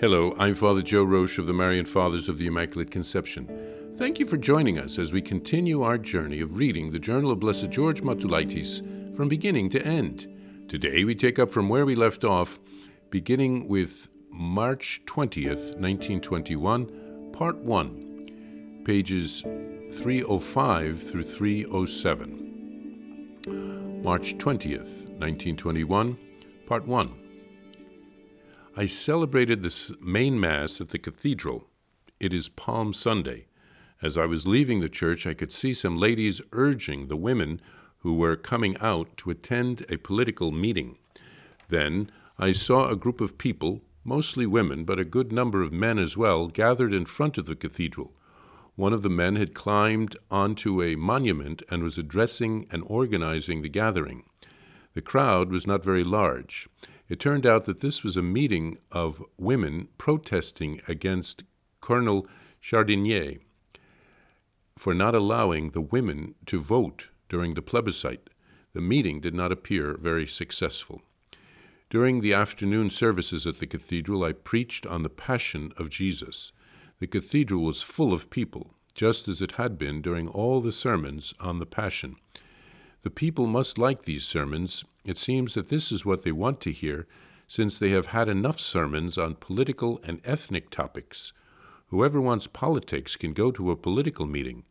Hello, I'm Father Joe Roesch of the Marian Fathers of the Immaculate Conception. Thank you for joining us as we continue our journey of reading the Journal of Blessed George Matulaitis from beginning to end. Today we take up from where we left off, beginning with March 20th, 1921, Part 1, pages 305 through 307. March 20th, 1921, Part 1. I celebrated the main Mass at the cathedral. It is Palm Sunday. As I was leaving the church, I could see some ladies urging the women who were coming out to attend a political meeting. Then I saw a group of people, mostly women, but a good number of men as well, gathered in front of the cathedral. One of the men had climbed onto a monument and was addressing and organizing the gathering. The crowd was not very large. It turned out that this was a meeting of women protesting against Colonel Chardigny for not allowing the women to vote during the plebiscite. The meeting did not appear very successful. During the afternoon services at the cathedral, I preached on the Passion of Jesus. The cathedral was full of people, just as it had been during all the sermons on the Passion. The people must like these sermons. It seems that this is what they want to hear, since they have had enough sermons on political and ethnic topics. Whoever wants politics can go to a political meeting.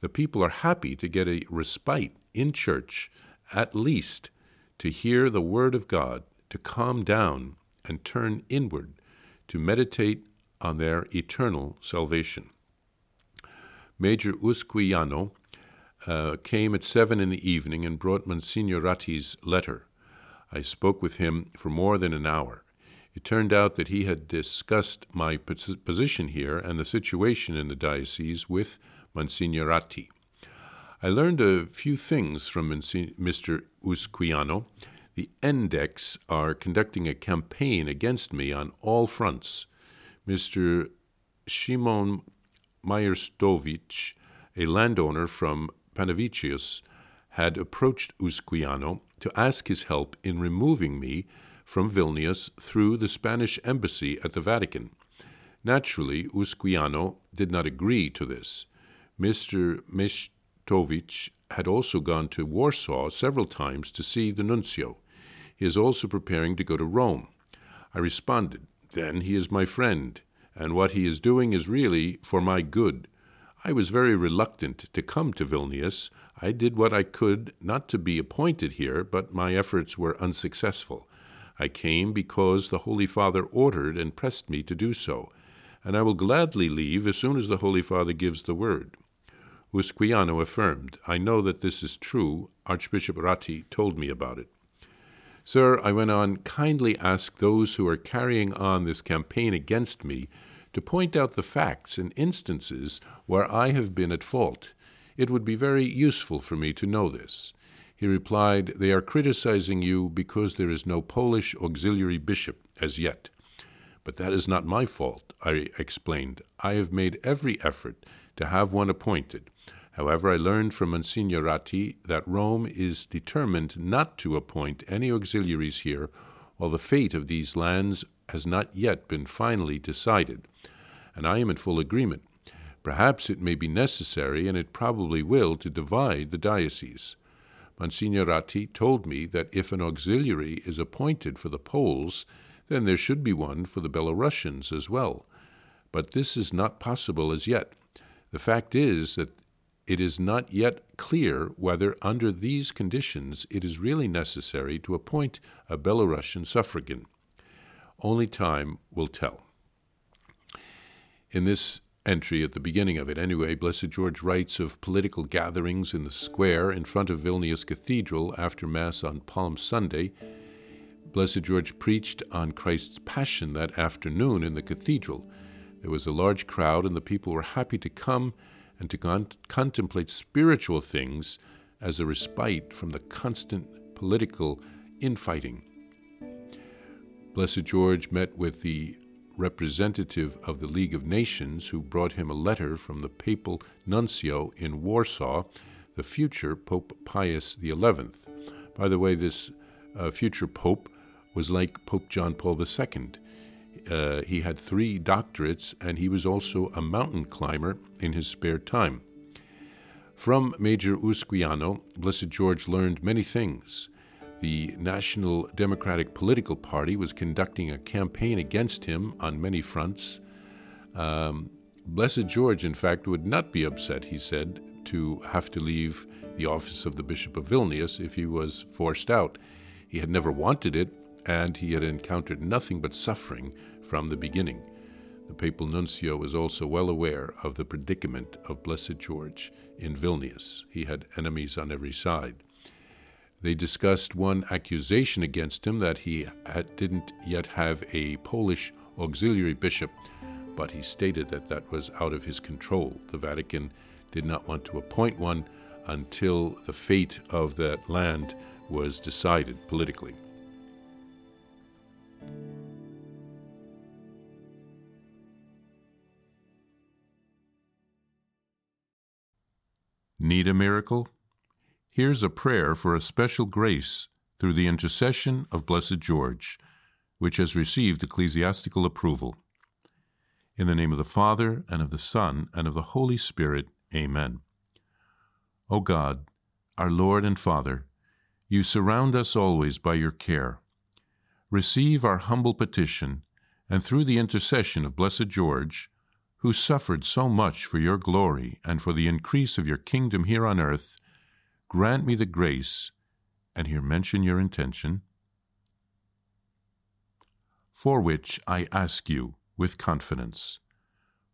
The people are happy to get a respite in church, at least to hear the Word of God, to calm down and turn inward, to meditate on their eternal salvation. Major Usquiano uh, came at seven in the evening and brought Monsignor Ratti's letter. I spoke with him for more than an hour. It turned out that he had discussed my position here and the situation in the diocese with Monsignor Ratti. I learned a few things from Mr. Usquiano. The Endex are conducting a campaign against me on all fronts. Mr. Shimon Majerstovich, a landowner from Panevicius, had approached Usquiano to ask his help in removing me from Vilnius through the Spanish embassy at the Vatican. Naturally, Usquiano did not agree to this. Mr. Meshtovich had also gone to Warsaw several times to see the nuncio. He is also preparing to go to Rome. I responded, Then he is my friend, and what he is doing is really for my good. I was very reluctant to come to Vilnius. I did what I could not to be appointed here, but my efforts were unsuccessful. I came because the Holy Father ordered and pressed me to do so, and I will gladly leave as soon as the Holy Father gives the word. Usquiano affirmed, I know that this is true. Archbishop Ratti told me about it. Sir, I went on, kindly ask those who are carrying on this campaign against me to point out the facts and instances where I have been at fault. It would be very useful for me to know this. He replied, They are criticizing you because there is no Polish auxiliary bishop as yet. But that is not my fault, I explained. I have made every effort to have one appointed. However, I learned from Monsignor Ratti that Rome is determined not to appoint any auxiliaries here while the fate of these lands has not yet been finally decided, and I am in full agreement. Perhaps it may be necessary, and it probably will, to divide the diocese. Monsignor Ratti told me that if an auxiliary is appointed for the Poles, then there should be one for the Belarusians as well. But this is not possible as yet. The fact is that it is not yet clear whether, under these conditions, it is really necessary to appoint a Belarusian suffragan. Only time will tell. In this entry, at the beginning of it anyway, Blessed George writes of political gatherings in the square in front of Vilnius Cathedral after Mass on Palm Sunday. Blessed George preached on Christ's Passion that afternoon in the cathedral. There was a large crowd, and the people were happy to come and to con- contemplate spiritual things as a respite from the constant political infighting Blessed George met with the representative of the League of Nations who brought him a letter from the papal nuncio in Warsaw, the future Pope Pius XI. By the way, this uh, future pope was like Pope John Paul II. Uh, he had three doctorates, and he was also a mountain climber in his spare time. From Major Usquiano, Blessed George learned many things. The National Democratic Political Party was conducting a campaign against him on many fronts. Um, Blessed George, in fact, would not be upset, he said, to have to leave the office of the Bishop of Vilnius if he was forced out. He had never wanted it, and he had encountered nothing but suffering from the beginning. The papal nuncio was also well aware of the predicament of Blessed George in Vilnius. He had enemies on every side. They discussed one accusation against him that he had, didn't yet have a Polish auxiliary bishop, but he stated that that was out of his control. The Vatican did not want to appoint one until the fate of that land was decided politically. Need a miracle? Here's a prayer for a special grace through the intercession of Blessed George, which has received ecclesiastical approval. In the name of the Father, and of the Son, and of the Holy Spirit, Amen. O God, our Lord and Father, you surround us always by your care. Receive our humble petition, and through the intercession of Blessed George, who suffered so much for your glory and for the increase of your kingdom here on earth, grant me the grace, and here mention your intention, for which I ask you with confidence,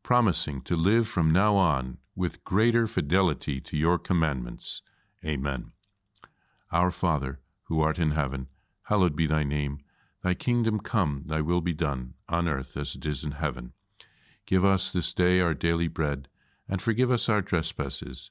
promising to live from now on with greater fidelity to your commandments. Amen. Our Father, who art in heaven, hallowed be thy name. Thy kingdom come, thy will be done, on earth as it is in heaven. Give us this day our daily bread, and forgive us our trespasses,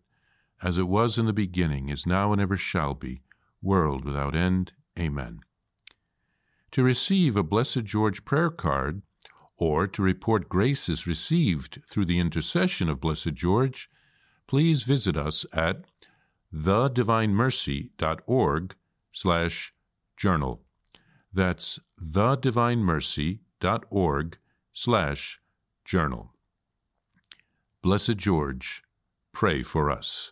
as it was in the beginning, is now, and ever shall be, world without end. Amen. To receive a Blessed George prayer card, or to report graces received through the intercession of Blessed George, please visit us at thedivinemercy.org slash journal. That's thedivinemercy.org slash Journal. Blessed George, pray for us.